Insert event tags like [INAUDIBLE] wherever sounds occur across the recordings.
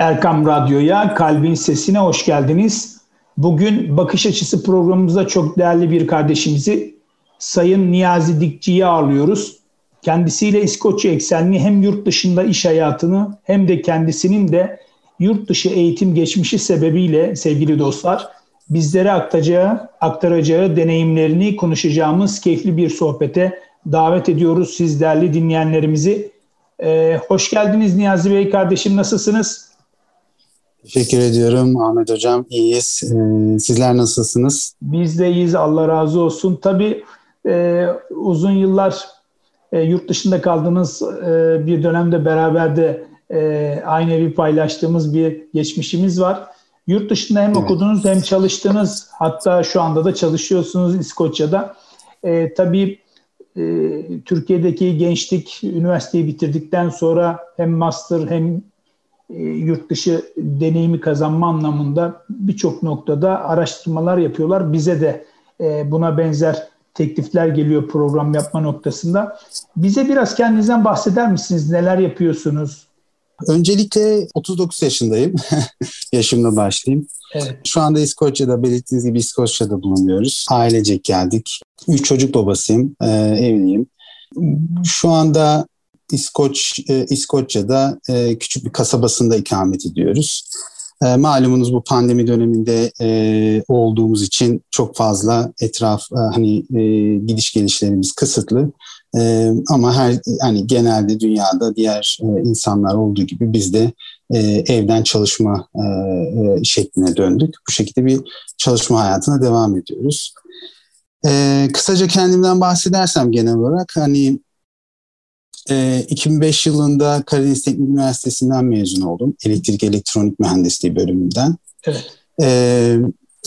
Erkam Radyo'ya, Kalbin Sesine hoş geldiniz. Bugün Bakış Açısı programımızda çok değerli bir kardeşimizi Sayın Niyazi Dikçi'yi ağırlıyoruz. Kendisiyle İskoçya eksenli hem yurt dışında iş hayatını hem de kendisinin de yurt dışı eğitim geçmişi sebebiyle sevgili dostlar bizlere aktaracağı, aktaracağı deneyimlerini konuşacağımız keyifli bir sohbete davet ediyoruz siz değerli dinleyenlerimizi. Ee, hoş geldiniz Niyazi Bey kardeşim nasılsınız? Teşekkür ediyorum Ahmet Hocam. İyiyiz. Ee, sizler nasılsınız? Biz de iyiyiz. Allah razı olsun. Tabii e, uzun yıllar e, yurt dışında kaldığınız e, bir dönemde beraber de e, aynı evi paylaştığımız bir geçmişimiz var. Yurt dışında hem evet. okudunuz hem çalıştınız. Hatta şu anda da çalışıyorsunuz İskoçya'da. E, tabii e, Türkiye'deki gençlik üniversiteyi bitirdikten sonra hem master hem yurt dışı deneyimi kazanma anlamında birçok noktada araştırmalar yapıyorlar. Bize de e, buna benzer teklifler geliyor program yapma noktasında. Bize biraz kendinizden bahseder misiniz? Neler yapıyorsunuz? Öncelikle 39 yaşındayım. [LAUGHS] Yaşımla başlayayım. Evet. Şu anda İskoçya'da belirttiğiniz gibi İskoçya'da bulunuyoruz. Ailecek geldik. Üç çocuk babasıyım, e, evliyim. Şu anda İskoç e, İskoçya'da e, küçük bir kasabasında ikamet ediyoruz. E, malumunuz bu pandemi döneminde e, olduğumuz için çok fazla etraf e, hani e, gidiş gelişlerimiz kısıtlı. E, ama her hani genelde dünyada diğer e, insanlar olduğu gibi biz de e, evden çalışma e, e, şekline döndük. Bu şekilde bir çalışma hayatına devam ediyoruz. E, kısaca kendimden bahsedersem genel olarak hani e, 2005 yılında Karadeniz Teknik Üniversitesi'nden mezun oldum. Elektrik Elektronik Mühendisliği bölümünden. Evet. E,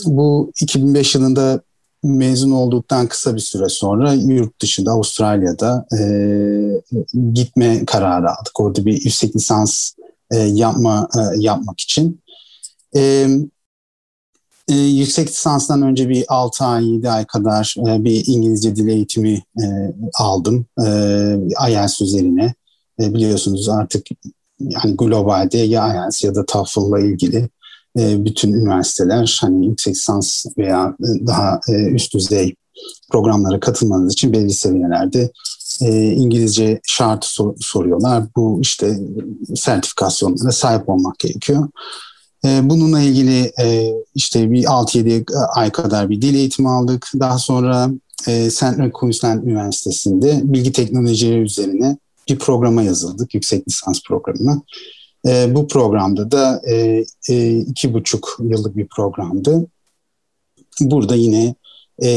bu 2005 yılında mezun olduktan kısa bir süre sonra yurt dışında Avustralya'da e, gitme kararı aldık. Orada bir yüksek lisans e, yapma e, yapmak için. E, e, yüksek lisanstan önce bir 6 ay 7 ay kadar e, bir İngilizce dil eğitimi e, aldım. E, IELTS üzerine. E, biliyorsunuz artık yani globalde ya IELTS ya da TOEFL'la ilgili e, bütün üniversiteler hani yüksek lisans veya daha e, üst düzey programlara katılmanız için belli seviyelerde e, İngilizce şartı sor, soruyorlar. Bu işte sertifikasyonlara sahip olmak gerekiyor. E, bununla ilgili e, işte bir 6-7 ay kadar bir dil eğitimi aldık. Daha sonra e, Central Queensland Üniversitesi'nde bilgi teknolojileri üzerine bir programa yazıldık, yüksek lisans programına. E, bu programda da e, e, iki buçuk yıllık bir programdı. Burada yine e,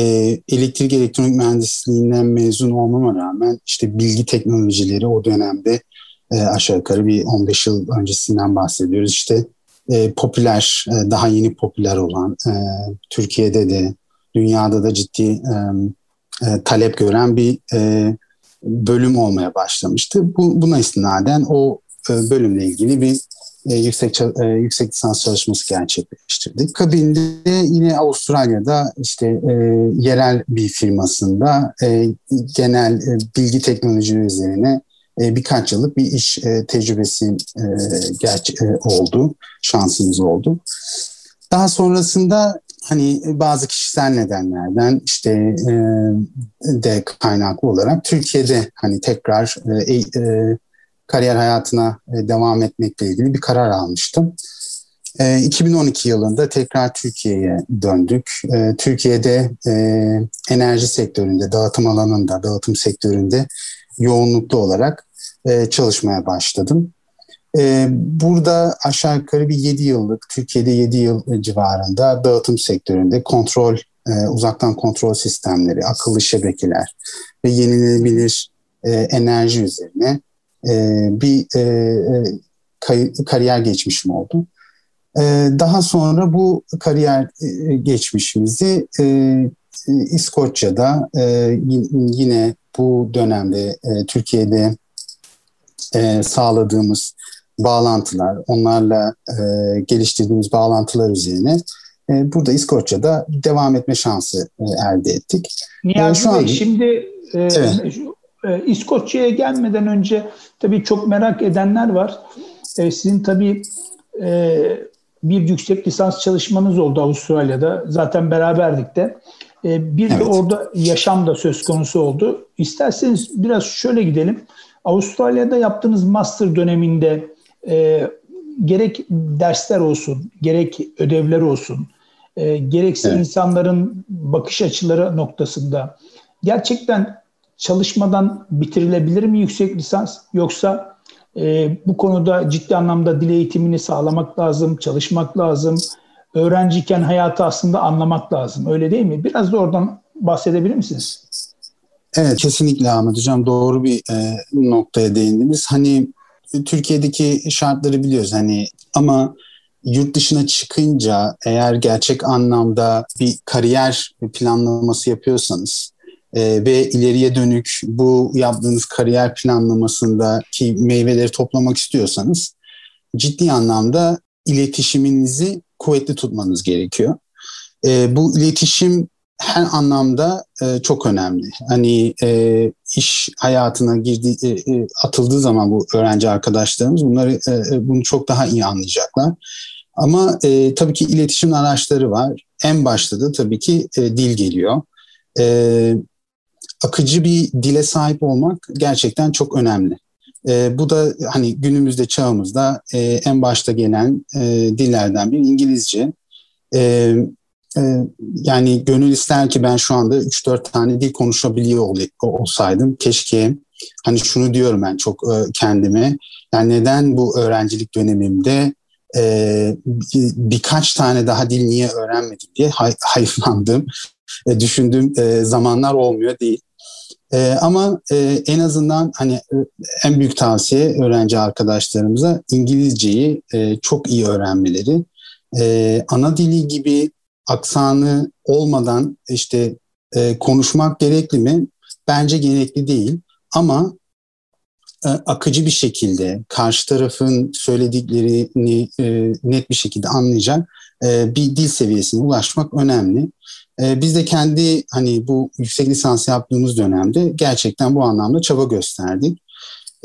elektrik elektronik mühendisliğinden mezun olmama rağmen işte bilgi teknolojileri o dönemde e, aşağı yukarı bir 15 yıl öncesinden bahsediyoruz. İşte e, popüler, e, daha yeni popüler olan e, Türkiye'de de dünyada da ciddi e, e, talep gören bir e, bölüm olmaya başlamıştı. Bu, buna istinaden o e, bölümle ilgili bir e, yüksek e, yüksek lisans çalışması gerçekleştirdik. Kabinde yine Avustralya'da işte e, yerel bir firmasında e, genel e, bilgi teknoloji üzerine e, birkaç yıllık bir iş e, tecrübesi e, e, oldu, şansımız oldu. Daha sonrasında hani bazı kişisel nedenlerden işte e, de kaynaklı olarak Türkiye'de hani tekrar kariyer hayatına devam etmekle ilgili bir karar almıştım. 2012 e, yılında tekrar Türkiye'ye döndük. Türkiye'de enerji sektöründe, dağıtım alanında, dağıtım sektöründe yoğunluklu olarak çalışmaya başladım. Burada aşağı yukarı bir 7 yıllık, Türkiye'de 7 yıl civarında dağıtım sektöründe kontrol, uzaktan kontrol sistemleri, akıllı şebekeler ve yenilenebilir enerji üzerine e, bir e, e kariyer geçmişim oldu. E, daha sonra bu kariyer e, geçmişimizi e, İskoçya'da e, yine bu dönemde e, Türkiye'de e, sağladığımız bağlantılar, onlarla e, geliştirdiğimiz bağlantılar üzerine e, burada İskoçya'da devam etme şansı e, elde ettik. Niyazi e, şu Bey, an, şimdi e, evet. E, İskoçya'ya gelmeden önce tabii çok merak edenler var. E, sizin tabii e, bir yüksek lisans çalışmanız oldu Avustralya'da. Zaten beraberdik de. E, bir evet. de orada yaşam da söz konusu oldu. İsterseniz biraz şöyle gidelim. Avustralya'da yaptığınız master döneminde e, gerek dersler olsun, gerek ödevler olsun, e, gerekse evet. insanların bakış açıları noktasında gerçekten çalışmadan bitirilebilir mi yüksek lisans yoksa e, bu konuda ciddi anlamda dil eğitimini sağlamak lazım, çalışmak lazım. Öğrenciyken hayatı aslında anlamak lazım. Öyle değil mi? Biraz da oradan bahsedebilir misiniz? Evet kesinlikle Ahmet Hocam doğru bir e, noktaya değindiniz. Hani Türkiye'deki şartları biliyoruz hani ama yurt dışına çıkınca eğer gerçek anlamda bir kariyer planlaması yapıyorsanız e, ve ileriye dönük bu yaptığınız kariyer planlamasındaki meyveleri toplamak istiyorsanız ciddi anlamda iletişiminizi kuvvetli tutmanız gerekiyor. E, bu iletişim her anlamda e, çok önemli. Hani e, iş hayatına girdi e, e, atıldığı zaman bu öğrenci arkadaşlarımız bunları e, e, bunu çok daha iyi anlayacaklar. Ama e, tabii ki iletişim araçları var. En başta da tabii ki e, dil geliyor. E, akıcı bir dile sahip olmak gerçekten çok önemli. E, bu da hani günümüzde çağımızda e, en başta gelen e, dillerden bir İngilizce. E, yani gönül ister ki ben şu anda 3-4 tane dil konuşabiliyor ol, olsaydım. Keşke hani şunu diyorum ben çok e, kendime. Yani neden bu öğrencilik dönemimde e, birkaç tane daha dil niye öğrenmedim diye hay, hayıflandım. E, düşündüğüm e, zamanlar olmuyor değil. E, ama e, en azından hani e, en büyük tavsiye öğrenci arkadaşlarımıza İngilizceyi e, çok iyi öğrenmeleri. E, ana dili gibi aksanı olmadan işte e, konuşmak gerekli mi? Bence gerekli değil. Ama e, akıcı bir şekilde karşı tarafın söylediklerini e, net bir şekilde anlayacak e, bir dil seviyesine ulaşmak önemli. E, biz de kendi hani bu yüksek lisans yaptığımız dönemde gerçekten bu anlamda çaba gösterdik.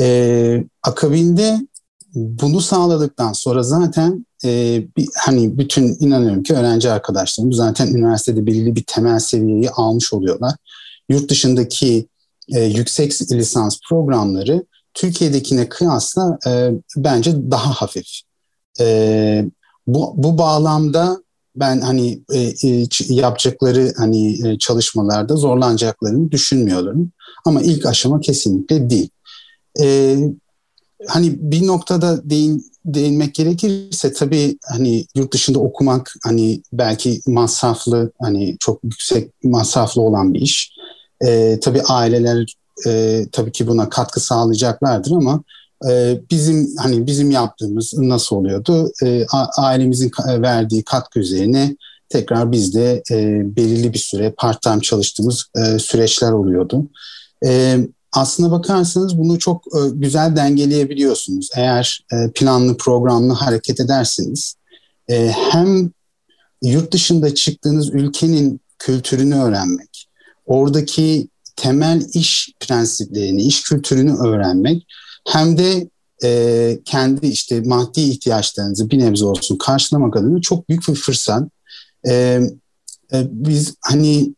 E, akabinde bunu sağladıktan sonra zaten e, bir, hani bütün inanıyorum ki öğrenci arkadaşlarım zaten üniversitede belirli bir temel seviyeyi almış oluyorlar. Yurt dışındaki e, yüksek lisans programları Türkiye'dekine kıyasla e, bence daha hafif. E, bu, bu bağlamda ben hani e, e, yapacakları hani e, çalışmalarda zorlanacaklarını düşünmüyorum. Ama ilk aşama kesinlikle değil. E, hani bir noktada değin, değinmek gerekirse tabii hani yurt dışında okumak hani belki masraflı hani çok yüksek masraflı olan bir iş. E, tabii aileler e, tabii ki buna katkı sağlayacaklardır ama e, bizim hani bizim yaptığımız nasıl oluyordu? E, ailemizin verdiği katkı üzerine tekrar biz de e, belirli bir süre part-time çalıştığımız e, süreçler oluyordu. E, aslına bakarsanız bunu çok e, güzel dengeleyebiliyorsunuz. Eğer e, planlı programlı hareket ederseniz e, hem yurt dışında çıktığınız ülkenin kültürünü öğrenmek, oradaki temel iş prensiplerini, iş kültürünü öğrenmek hem de kendi işte maddi ihtiyaçlarınızı bir nebze olsun karşılamak adına çok büyük bir fırsat. Biz hani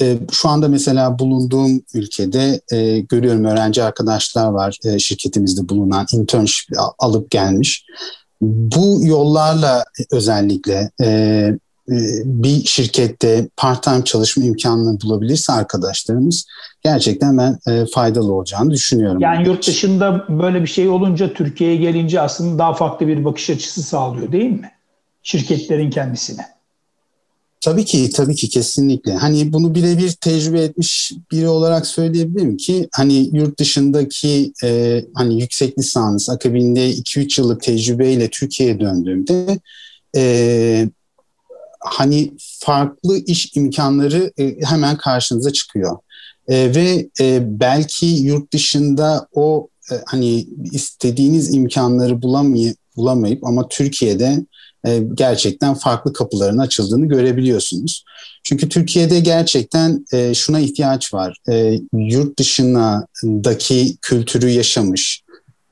e, şu anda mesela bulunduğum ülkede e, görüyorum öğrenci arkadaşlar var e, şirketimizde bulunan internship alıp gelmiş. Bu yollarla özellikle e, e, bir şirkette part-time çalışma imkanını bulabilirse arkadaşlarımız gerçekten ben e, faydalı olacağını düşünüyorum. Yani yurt dışında böyle bir şey olunca Türkiye'ye gelince aslında daha farklı bir bakış açısı sağlıyor değil mi? Şirketlerin kendisine. Tabii ki, tabii ki kesinlikle. Hani bunu birebir tecrübe etmiş biri olarak söyleyebilirim ki hani yurt dışındaki e, hani yüksek lisans akabinde 2-3 yıllık tecrübeyle Türkiye'ye döndüğümde e, hani farklı iş imkanları e, hemen karşınıza çıkıyor. E, ve e, belki yurt dışında o e, hani istediğiniz imkanları bulamay bulamayıp ama Türkiye'de e, gerçekten farklı kapıların açıldığını görebiliyorsunuz. Çünkü Türkiye'de gerçekten e, şuna ihtiyaç var. E, yurt dışındaki kültürü yaşamış,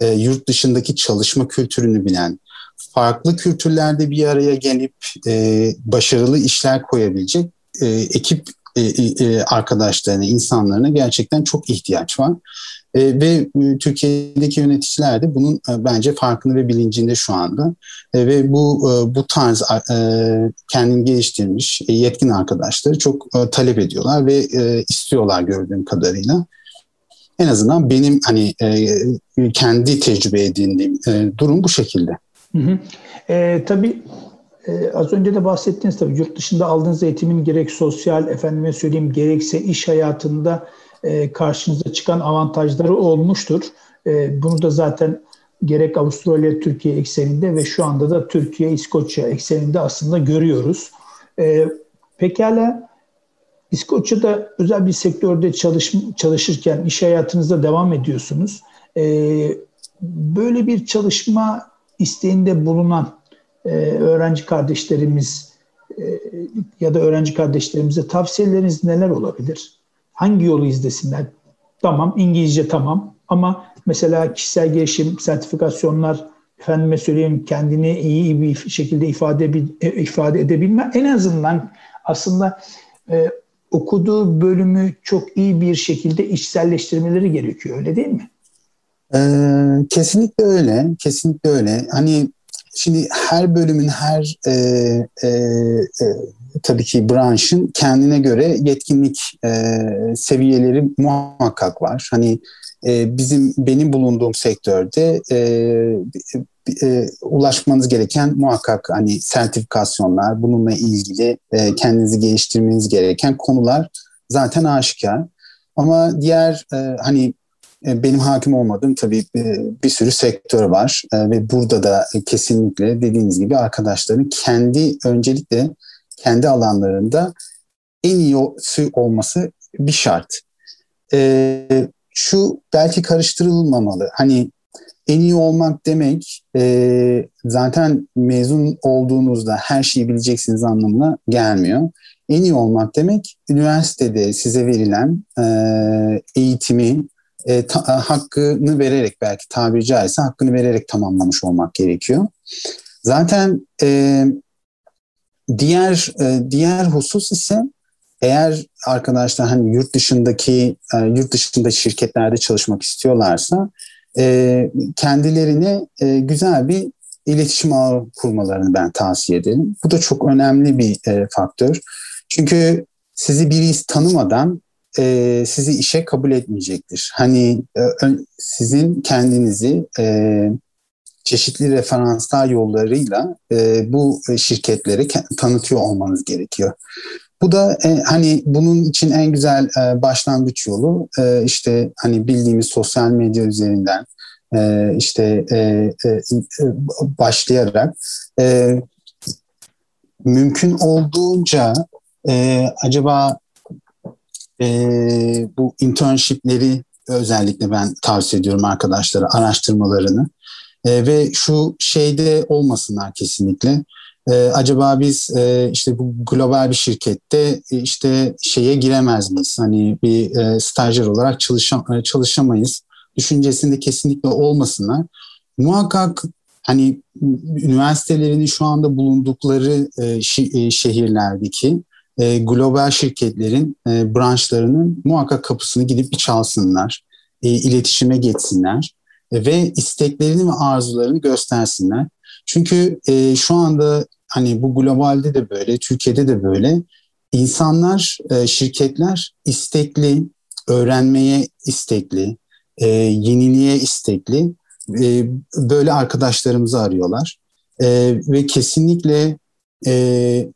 e, yurt dışındaki çalışma kültürünü bilen, farklı kültürlerde bir araya gelip e, başarılı işler koyabilecek e, ekip e, e, arkadaşlarına, insanlarına gerçekten çok ihtiyaç var. E, ve e, Türkiye'deki yöneticiler de bunun e, bence farkında ve bilincinde şu anda. E, ve bu e, bu tarz e, kendini geliştirmiş e, yetkin arkadaşları çok e, talep ediyorlar ve e, istiyorlar gördüğüm kadarıyla. En azından benim hani e, kendi tecrübe edindiğim e, durum bu şekilde. Hı hı. E, tabii e, az önce de bahsettiniz tabii yurt dışında aldığınız eğitimin gerek sosyal efendime söyleyeyim gerekse iş hayatında e, karşınıza çıkan avantajları olmuştur. E, bunu da zaten gerek Avustralya, Türkiye ekseninde ve şu anda da Türkiye, İskoçya ekseninde aslında görüyoruz. E, pekala İskoçya'da özel bir sektörde çalış, çalışırken iş hayatınızda devam ediyorsunuz. Böyle bir çalışma isteğinde bulunan öğrenci kardeşlerimiz ya da öğrenci kardeşlerimize tavsiyeleriniz neler olabilir? Hangi yolu izlesinler? Tamam İngilizce tamam ama mesela kişisel gelişim, sertifikasyonlar, efendime söyleyeyim kendini iyi bir şekilde ifade e, ifade edebilme en azından aslında e, okuduğu bölümü çok iyi bir şekilde içselleştirmeleri gerekiyor öyle değil mi? Ee, kesinlikle öyle, kesinlikle öyle. Hani şimdi her bölümün her e, e, e, tabii ki branşın kendine göre yetkinlik e, seviyeleri muhakkak var. Hani e, bizim benim bulunduğum sektörde e, e, ulaşmanız gereken muhakkak hani sertifikasyonlar, bununla ilgili e, kendinizi geliştirmeniz gereken konular zaten aşikar. Ama diğer e, hani e, benim hakim olmadığım tabii e, bir sürü sektör var e, ve burada da kesinlikle dediğiniz gibi arkadaşların kendi öncelikle kendi alanlarında en iyisi olması bir şart. Şu belki karıştırılmamalı. Hani en iyi olmak demek zaten mezun olduğunuzda her şeyi bileceksiniz anlamına gelmiyor. En iyi olmak demek üniversitede size verilen eğitimi e, ta, e, hakkını vererek belki tabiri caizse hakkını vererek tamamlamış olmak gerekiyor. Zaten e, diğer e, diğer husus ise eğer arkadaşlar hani yurt dışındaki e, yurt dışında şirketlerde çalışmak istiyorlarsa e, kendilerine e, güzel bir iletişim ağı kurmalarını ben tavsiye ederim. Bu da çok önemli bir e, faktör. Çünkü sizi biri tanımadan e, sizi işe kabul etmeyecektir. Hani e, sizin kendinizi e, çeşitli referanslar yollarıyla e, bu şirketlere tanıtıyor olmanız gerekiyor. Bu da e, hani bunun için en güzel e, başlangıç yolu e, işte hani bildiğimiz sosyal medya üzerinden e, işte e, e, e başlayarak e, mümkün olduğunca e, acaba e, bu internshipleri özellikle ben tavsiye ediyorum arkadaşlara araştırmalarını e, ve şu şeyde olmasınlar kesinlikle. E, acaba biz e, işte bu global bir şirkette e, işte şeye giremez miyiz? Hani bir e, stajyer olarak çalışam e, çalışamayız. Düşüncesinde kesinlikle olmasınlar. Muhakkak hani üniversitelerinin şu anda bulundukları e, şi, e, şehirlerdeki e, global şirketlerin e, branşlarının muhakkak kapısını gidip bir çalsınlar, e, iletişime geçsinler e, ve isteklerini ve arzularını göstersinler. Çünkü e, şu anda hani bu globalde de böyle, Türkiye'de de böyle insanlar, e, şirketler istekli, öğrenmeye istekli, e, yeniliğe istekli e, böyle arkadaşlarımızı arıyorlar. E, ve kesinlikle e,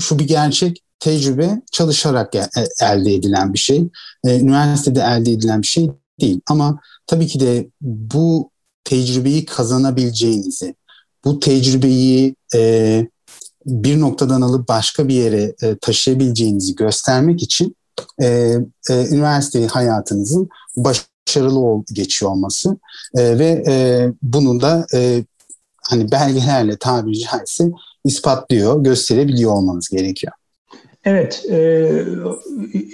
şu bir gerçek tecrübe çalışarak e, elde edilen bir şey. E, üniversitede elde edilen bir şey değil. Ama tabii ki de bu tecrübeyi kazanabileceğinizi, bu tecrübeyi e, bir noktadan alıp başka bir yere e, taşıyabileceğinizi göstermek için e, e, üniversite hayatınızın başarılı ol, geçiyor olması e, ve e, bunun da e, hani belgelerle tabiri caizse ispatlıyor, gösterebiliyor olmanız gerekiyor. Evet, e,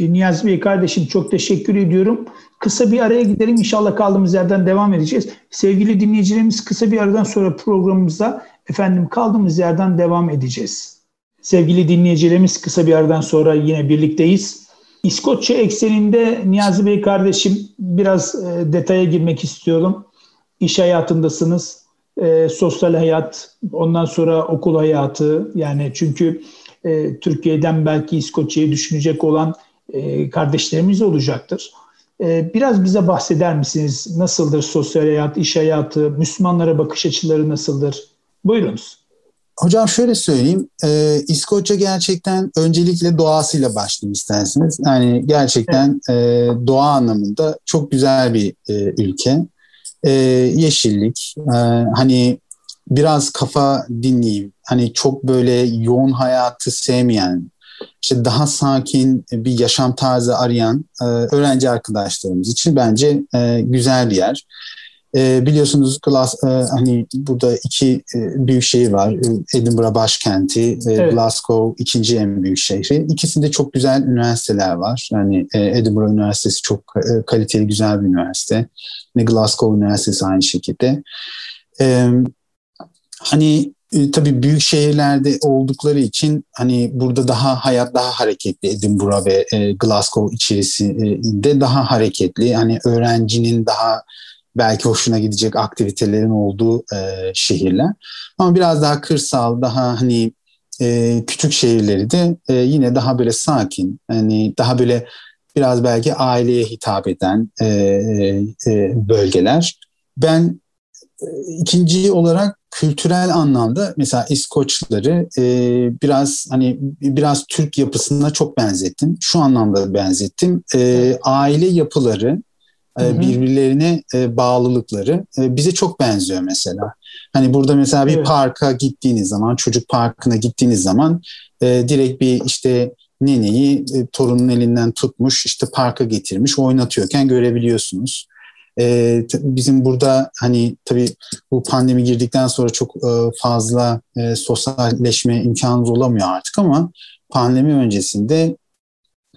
Niyazi Bey kardeşim çok teşekkür ediyorum. Kısa bir araya gidelim. İnşallah kaldığımız yerden devam edeceğiz. Sevgili dinleyicilerimiz kısa bir aradan sonra programımıza Efendim kaldığımız yerden devam edeceğiz. Sevgili dinleyicilerimiz kısa bir aradan sonra yine birlikteyiz. İskoçya ekseninde Niyazi Bey kardeşim biraz e, detaya girmek istiyorum. İş hayatındasınız, e, sosyal hayat, ondan sonra okul hayatı yani çünkü e, Türkiye'den belki İskoçya'yı düşünecek olan e, kardeşlerimiz olacaktır. E, biraz bize bahseder misiniz? Nasıldır sosyal hayat, iş hayatı, Müslümanlara bakış açıları nasıldır? Buyurunuz. Hocam şöyle söyleyeyim, e, İskoçya gerçekten öncelikle doğasıyla başlayayım isterseniz. Yani gerçekten e, doğa anlamında çok güzel bir e, ülke. E, yeşillik, e, hani biraz kafa dinleyeyim, hani çok böyle yoğun hayatı sevmeyen, işte daha sakin bir yaşam tarzı arayan e, öğrenci arkadaşlarımız için bence e, güzel bir yer. E, biliyorsunuz Glas, e, hani burada iki e, büyük şehir var. E, Edinburgh başkenti, e, evet. Glasgow ikinci en büyük şehri. İkisinde çok güzel üniversiteler var. Yani e, Edinburgh Üniversitesi çok e, kaliteli güzel bir üniversite. Ve Glasgow Üniversitesi aynı şekilde. E, hani e, tabii büyük şehirlerde oldukları için hani burada daha hayat daha hareketli Edinburgh ve e, Glasgow içerisinde daha hareketli. Hani öğrencinin daha belki hoşuna gidecek aktivitelerin olduğu e, şehirler. Ama biraz daha kırsal, daha hani e, küçük şehirleri de e, yine daha böyle sakin, hani daha böyle biraz belki aileye hitap eden e, e, bölgeler. Ben e, ikinci olarak kültürel anlamda mesela İskoçları e, biraz hani biraz Türk yapısına çok benzettim. Şu anlamda benzettim. E, aile yapıları e, birbirlerine e, bağlılıkları e, bize çok benziyor mesela. Hani burada mesela bir evet. parka gittiğiniz zaman, çocuk parkına gittiğiniz zaman direkt bir işte neneyi torunun elinden tutmuş işte parka getirmiş oynatıyorken görebiliyorsunuz. Bizim burada hani tabii bu pandemi girdikten sonra çok fazla sosyalleşme imkanımız olamıyor artık ama pandemi öncesinde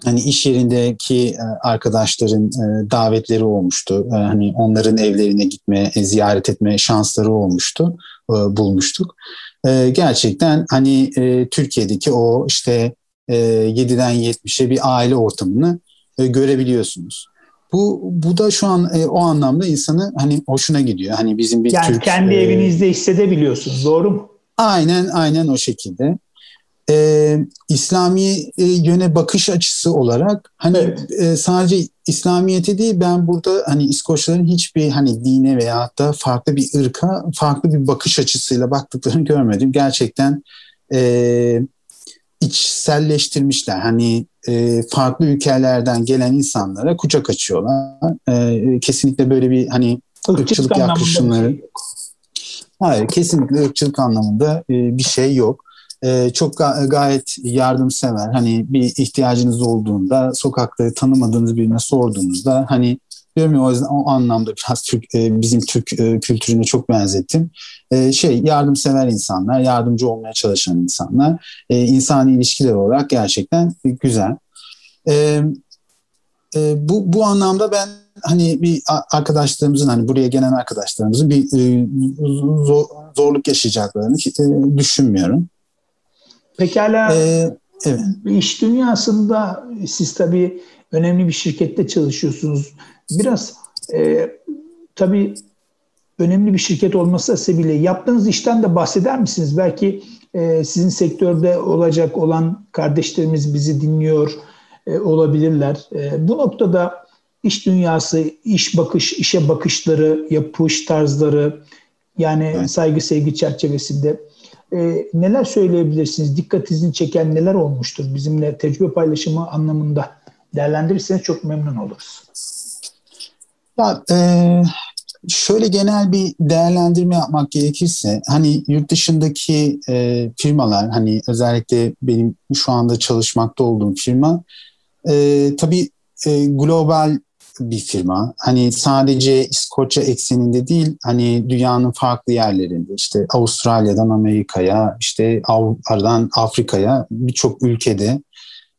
hani iş yerindeki e, arkadaşların e, davetleri olmuştu. E, hani onların evlerine gitme, ziyaret etme şansları olmuştu, bulmuştuk. Gerçekten hani Türkiye'deki o işte 7'den 70'e bir aile ortamını görebiliyorsunuz. Bu bu da şu an o anlamda insanı hani hoşuna gidiyor. Hani bizim bir yani Türk kendi evinizde hissedebiliyorsunuz. Doğru mu? Aynen aynen o şekilde e, İslami e, yöne bakış açısı olarak hani evet. e, sadece İslamiyeti değil ben burada hani İskoçların hiçbir hani dine veya da farklı bir ırka farklı bir bakış açısıyla baktıklarını görmedim. Gerçekten e, içselleştirmişler. Hani e, farklı ülkelerden gelen insanlara kucak açıyorlar. E, kesinlikle böyle bir hani ırkçılık yaklaşımları. Şey Hayır kesinlikle ırkçılık anlamında e, bir şey yok e, çok ga- gayet yardımsever. Hani bir ihtiyacınız olduğunda sokakta tanımadığınız birine sorduğunuzda hani ya o yüzden o anlamda biraz Türk, e, bizim Türk e, kültürüne çok benzettim. E, şey yardımsever insanlar, yardımcı olmaya çalışan insanlar, e, insani ilişkiler olarak gerçekten güzel. E, e, bu bu anlamda ben hani bir arkadaşlarımızın hani buraya gelen arkadaşlarımızın bir e, zor, zorluk yaşayacaklarını e, düşünmüyorum. Pekala ee, evet. iş dünyasında siz tabii önemli bir şirkette çalışıyorsunuz. Biraz e, tabii önemli bir şirket olması sebebiyle yaptığınız işten de bahseder misiniz? Belki e, sizin sektörde olacak olan kardeşlerimiz bizi dinliyor e, olabilirler. E, bu noktada iş dünyası, iş bakış, işe bakışları, yapış tarzları yani evet. saygı sevgi çerçevesinde e, neler söyleyebilirsiniz? Dikkatinizi çeken neler olmuştur bizimle tecrübe paylaşımı anlamında değerlendirirseniz çok memnun oluruz. Ya, e, şöyle genel bir değerlendirme yapmak gerekirse hani yurt dışındaki e, firmalar hani özellikle benim şu anda çalışmakta olduğum firma e, tabii e, global bir firma. Hani sadece İskoçya ekseninde değil, hani dünyanın farklı yerlerinde işte Avustralya'dan Amerika'ya, işte Avrupa'dan Afrika'ya birçok ülkede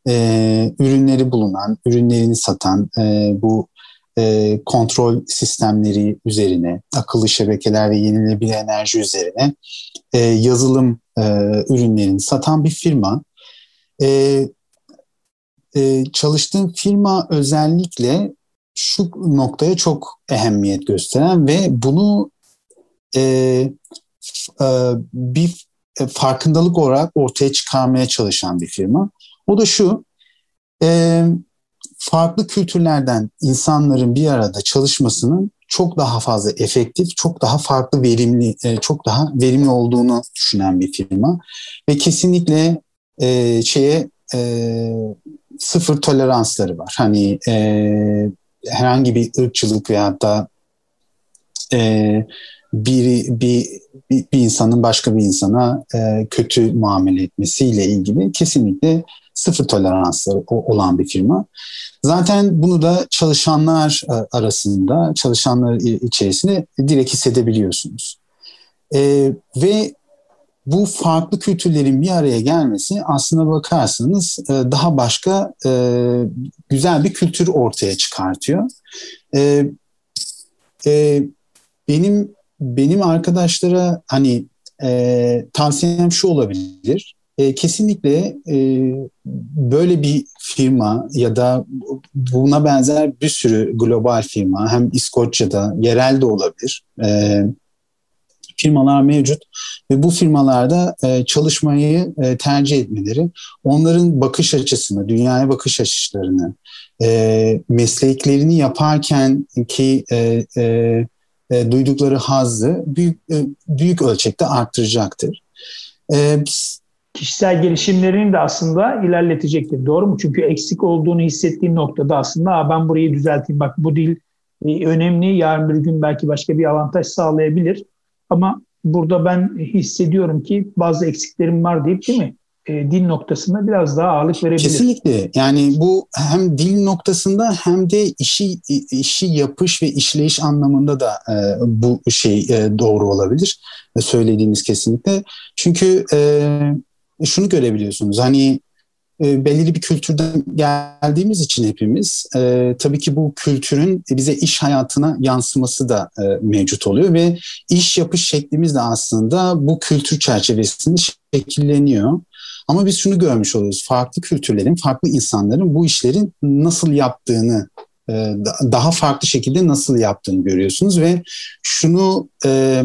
e, ürünleri bulunan, ürünlerini satan e, bu e, kontrol sistemleri üzerine, akıllı şebekeler ve yenilenebilir enerji üzerine e, yazılım e, ürünlerini satan bir firma. E, e, çalıştığım firma özellikle şu noktaya çok ehemmiyet gösteren ve bunu e, e, bir farkındalık olarak ortaya çıkarmaya çalışan bir firma. O da şu, e, farklı kültürlerden insanların bir arada çalışmasının çok daha fazla efektif, çok daha farklı verimli, e, çok daha verimli olduğunu düşünen bir firma ve kesinlikle e, şeye e, sıfır toleransları var. Hani e, herhangi bir ırkçılık veya da e, bir, bir, bir, bir insanın başka bir insana e, kötü muamele etmesiyle ilgili kesinlikle sıfır toleransları olan bir firma. Zaten bunu da çalışanlar e, arasında, çalışanlar içerisinde direkt hissedebiliyorsunuz. E, ve bu farklı kültürlerin bir araya gelmesi aslına bakarsanız e, daha başka e, güzel bir kültür ortaya çıkartıyor. Benim benim arkadaşlara hani tavsiyem şu olabilir. E, kesinlikle e, böyle bir firma ya da buna benzer bir sürü global firma hem İskoçya'da yerel de olabilir. E, firmalar mevcut ve bu firmalarda e, çalışmayı e, tercih etmeleri onların bakış açısını, dünyaya bakış açılarını, e, mesleklerini yaparken ki e, e, e, duydukları hazzı büyük e, büyük ölçekte arttıracaktır. E, Kişisel gelişimlerini de aslında ilerletecektir. Doğru mu? Çünkü eksik olduğunu hissettiğim noktada aslında ben burayı düzelteyim. Bak bu dil e, önemli. Yarın bir gün belki başka bir avantaj sağlayabilir. Ama burada ben hissediyorum ki bazı eksiklerim var deyip değil mi? E, dil noktasında biraz daha ağırlık verebilir. Kesinlikle. Yani bu hem dil noktasında hem de işi işi yapış ve işleyiş anlamında da e, bu şey e, doğru olabilir. Söylediğiniz kesinlikle. Çünkü e, şunu görebiliyorsunuz. Hani e, belirli bir kültürden geldiğimiz için hepimiz e, tabii ki bu kültürün bize iş hayatına yansıması da e, mevcut oluyor ve iş yapış şeklimiz de aslında bu kültür çerçevesinde şekilleniyor. Ama biz şunu görmüş oluyoruz. Farklı kültürlerin, farklı insanların bu işlerin nasıl yaptığını e, daha farklı şekilde nasıl yaptığını görüyorsunuz ve şunu e,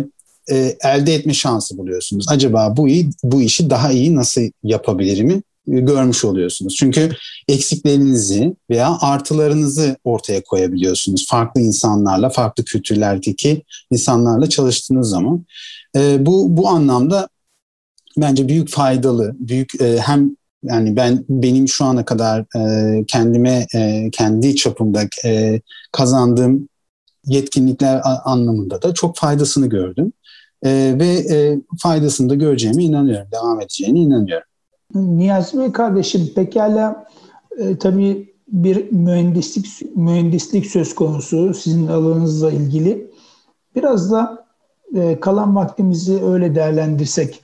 e, elde etme şansı buluyorsunuz. Acaba bu iyi, bu işi daha iyi nasıl yapabilirim görmüş oluyorsunuz. Çünkü eksiklerinizi veya artılarınızı ortaya koyabiliyorsunuz. Farklı insanlarla, farklı kültürlerdeki insanlarla çalıştığınız zaman. E, bu bu anlamda bence büyük faydalı, büyük e, hem yani ben benim şu ana kadar e, kendime e, kendi çapımda e, kazandığım yetkinlikler anlamında da çok faydasını gördüm. E, ve e, faydasını da göreceğime inanıyorum, devam edeceğine inanıyorum. Niyazi Bey kardeşim pekala e, tabii bir mühendislik mühendislik söz konusu sizin alanınızla ilgili. Biraz da e, kalan vaktimizi öyle değerlendirsek.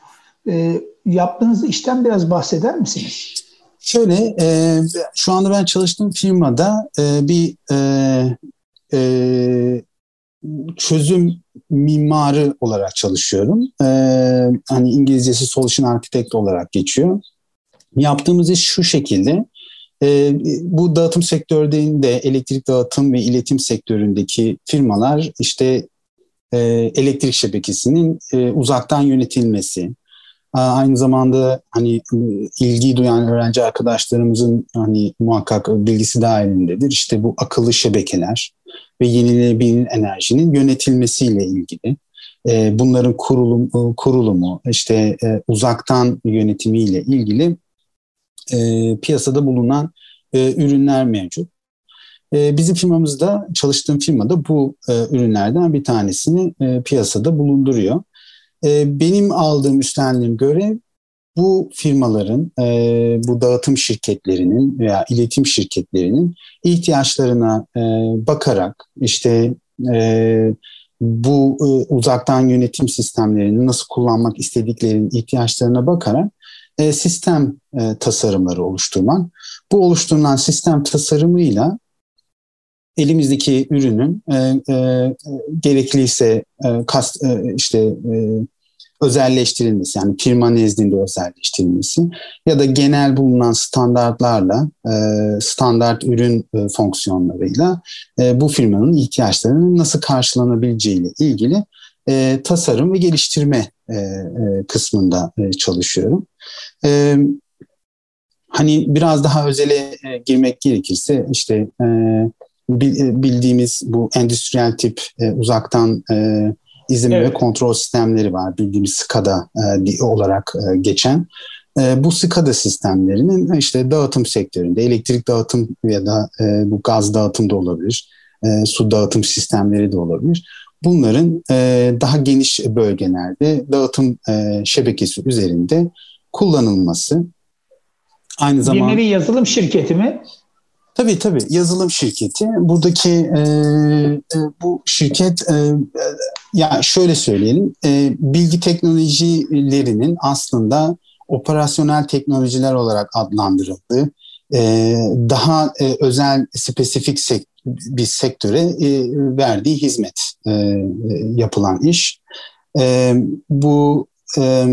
E, yaptığınız işten biraz bahseder misiniz? Şöyle, e, şu anda ben çalıştığım firmada e, bir e, e, çözüm mimarı olarak çalışıyorum. E, hani İngilizcesi solution architect olarak geçiyor. Yaptığımız iş şu şekilde. E, bu dağıtım sektöründe elektrik dağıtım ve iletim sektöründeki firmalar işte e, elektrik şebekesinin e, uzaktan yönetilmesi, aynı zamanda hani ilgi duyan öğrenci arkadaşlarımızın hani muhakkak bilgisi dahilindedir. İşte bu akıllı şebekeler ve yenilenebilir enerjinin yönetilmesiyle ilgili. E, bunların kurulum, kurulumu, işte e, uzaktan yönetimiyle ilgili e, piyasada bulunan e, ürünler mevcut. E, bizim firmamızda, çalıştığım firmada bu e, ürünlerden bir tanesini e, piyasada bulunduruyor. E, benim aldığım üstlendiğim görev bu firmaların, e, bu dağıtım şirketlerinin veya iletim şirketlerinin ihtiyaçlarına e, bakarak işte e, bu uzaktan yönetim sistemlerini nasıl kullanmak istediklerinin ihtiyaçlarına bakarak sistem tasarımları oluşturmak. Bu oluşturulan sistem tasarımıyla elimizdeki ürünün e, e, gerekliyse kast, işte özelleştirilmesi yani firma nezdinde özelleştirilmesi ya da genel bulunan standartlarla e, standart ürün e, fonksiyonlarıyla e, bu firmanın ihtiyaçlarının nasıl karşılanabileceğiyle ilgili tasarım ve geliştirme kısmında çalışıyorum. Hani biraz daha özele girmek gerekirse işte bildiğimiz bu endüstriyel tip e, uzaktan izleme evet. ve kontrol sistemleri var. Bildiğimiz SCADA e, olarak e, geçen. E, bu SCADA sistemlerinin işte dağıtım sektöründe elektrik dağıtım ya da e, bu gaz dağıtım da olabilir. E, su dağıtım sistemleri de olabilir. Bunların e, daha geniş bölgelerde dağıtım e, şebekesi üzerinde kullanılması. Aynı zamanda bir nevi yazılım şirketi mi? Tabii tabii yazılım şirketi. Buradaki e, e, bu şirket e, ya şöyle söyleyelim e, bilgi teknolojilerinin aslında operasyonel teknolojiler olarak adlandırıldığı e, daha e, özel spesifik sek bir sektöre e, verdiği hizmet e, yapılan iş. E, bu e,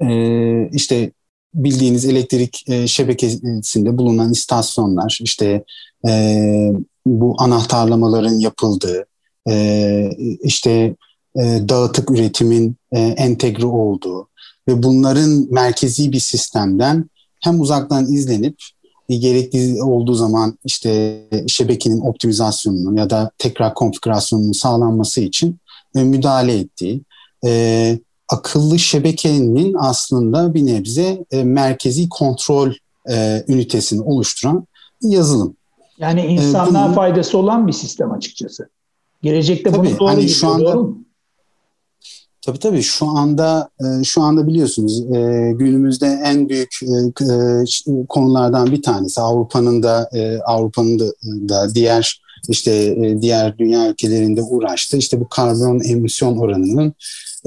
e, işte bildiğiniz elektrik e, şebekesinde bulunan istasyonlar, işte e, bu anahtarlamaların yapıldığı, e, işte dağıtık üretimin e, entegre olduğu ve bunların merkezi bir sistemden hem uzaktan izlenip gerekli olduğu zaman işte şebekenin optimizasyonunun ya da tekrar konfigürasyonunun sağlanması için müdahale ettiği, akıllı şebekenin aslında bir nebze e, merkezi kontrol e, ünitesini oluşturan yazılım. Yani e, insanlığa Bunun, faydası olan bir sistem açıkçası. Gelecekte tabii, bunu doğru hani şu anda, doğru mu? Tabii tabii şu anda e, şu anda biliyorsunuz e, günümüzde en büyük konulardan bir tanesi Avrupa'nın da Avrupa'nın da, da diğer işte diğer dünya ülkelerinde uğraştı. İşte bu karbon emisyon oranının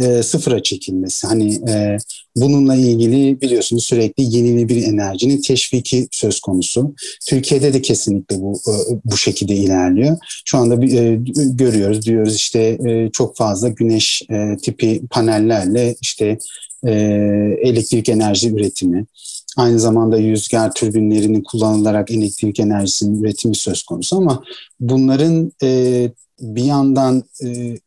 e, sıfıra çekilmesi. Hani e, bununla ilgili biliyorsunuz sürekli yenilenebilir enerjinin teşviki söz konusu. Türkiye'de de kesinlikle bu e, bu şekilde ilerliyor. Şu anda e, görüyoruz diyoruz işte e, çok fazla güneş e, tipi panellerle işte e, elektrik enerji üretimi, aynı zamanda rüzgar türbinlerinin kullanılarak elektrik enerjisinin üretimi söz konusu ama bunların e, bir yandan e,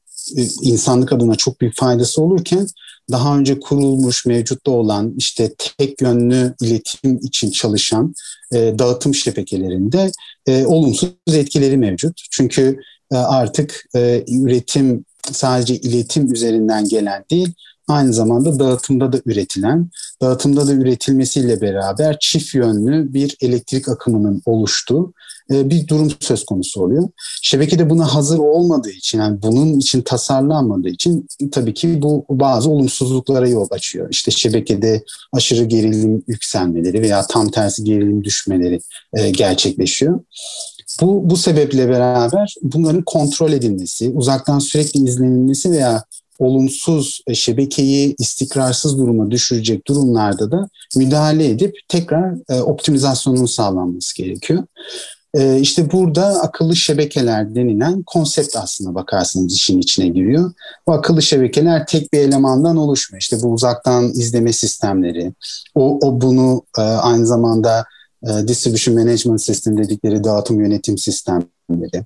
insanlık adına çok büyük faydası olurken daha önce kurulmuş, mevcutta olan işte tek yönlü iletim için çalışan e, dağıtım şebekelerinde e, olumsuz etkileri mevcut. Çünkü e, artık e, üretim sadece iletim üzerinden gelen değil, aynı zamanda dağıtımda da üretilen, dağıtımda da üretilmesiyle beraber çift yönlü bir elektrik akımının oluştuğu e, bir durum söz konusu oluyor. Şebeke de buna hazır olmadığı için, yani bunun için tasarlanmadığı için tabii ki bu bazı olumsuzluklara yol açıyor. İşte şebekede aşırı gerilim yükselmeleri veya tam tersi gerilim düşmeleri e, gerçekleşiyor. Bu, bu sebeple beraber bunların kontrol edilmesi, uzaktan sürekli izlenilmesi veya olumsuz e, şebekeyi istikrarsız duruma düşürecek durumlarda da müdahale edip tekrar e, optimizasyonun sağlanması gerekiyor. E, işte burada akıllı şebekeler denilen konsept aslında bakarsanız işin içine giriyor. Bu akıllı şebekeler tek bir elemandan oluşmuyor. İşte bu uzaktan izleme sistemleri, o, o bunu aynı zamanda distribution management system dedikleri dağıtım yönetim sistemleri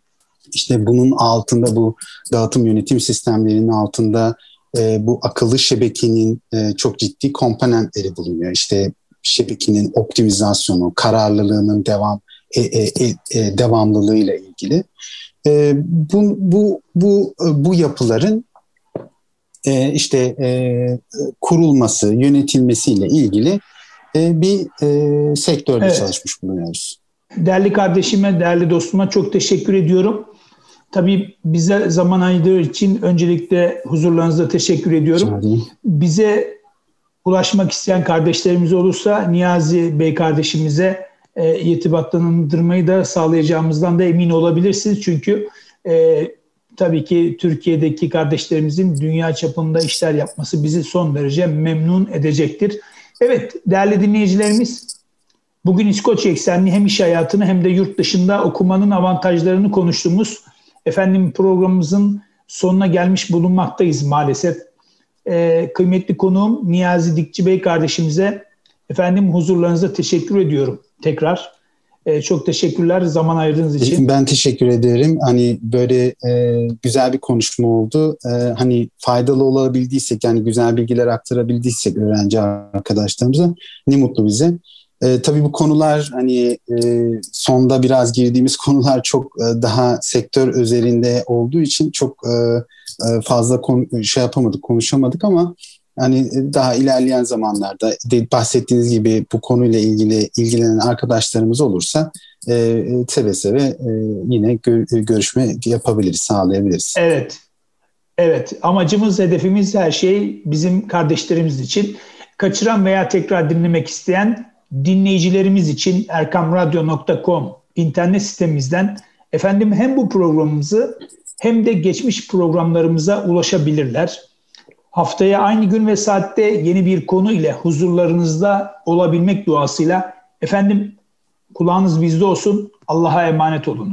işte bunun altında bu dağıtım yönetim sistemlerinin altında e, bu akıllı şebekenin e, çok ciddi komponentleri bulunuyor. İşte şebekenin optimizasyonu, kararlılığının devam e, e, e, e devamlılığıyla ilgili. E, bu bu bu bu yapıların e, işte e, kurulması, yönetilmesiyle ilgili e, bir e, sektörde evet. çalışmış bulunuyoruz. Değerli kardeşime, değerli dostuma çok teşekkür ediyorum. Tabii bize zaman ayırdığı için öncelikle huzurlarınızda teşekkür ediyorum. Bize ulaşmak isteyen kardeşlerimiz olursa Niyazi Bey kardeşimize e, irtibatlandırmayı da sağlayacağımızdan da emin olabilirsiniz. Çünkü e, tabii ki Türkiye'deki kardeşlerimizin dünya çapında işler yapması bizi son derece memnun edecektir. Evet değerli dinleyicilerimiz Bugün İskoç eksenli hem iş hayatını hem de yurt dışında okumanın avantajlarını konuştuğumuz efendim programımızın sonuna gelmiş bulunmaktayız maalesef. Ee, kıymetli konuğum Niyazi Dikçi Bey kardeşimize efendim huzurlarınıza teşekkür ediyorum tekrar. Ee, çok teşekkürler zaman ayırdığınız için. Ben teşekkür ederim. Hani böyle e, güzel bir konuşma oldu. E, hani faydalı olabildiysek yani güzel bilgiler aktarabildiysek öğrenci arkadaşlarımıza ne mutlu bize. E, tabii bu konular hani e, sonda biraz girdiğimiz [LAUGHS] konular çok e, daha sektör özelinde olduğu için çok e, e, fazla konu, şey yapamadık, konuşamadık ama hani daha ilerleyen zamanlarda de bahsettiğiniz gibi bu konuyla ilgili ilgilenen arkadaşlarımız olursa e, seve seve e, yine gö- görüşme yapabiliriz, sağlayabiliriz. Evet. Evet. Amacımız, hedefimiz her şey bizim kardeşlerimiz için. Kaçıran veya tekrar dinlemek isteyen dinleyicilerimiz için erkamradyo.com internet sitemizden efendim hem bu programımızı hem de geçmiş programlarımıza ulaşabilirler. Haftaya aynı gün ve saatte yeni bir konu ile huzurlarınızda olabilmek duasıyla efendim kulağınız bizde olsun. Allah'a emanet olun.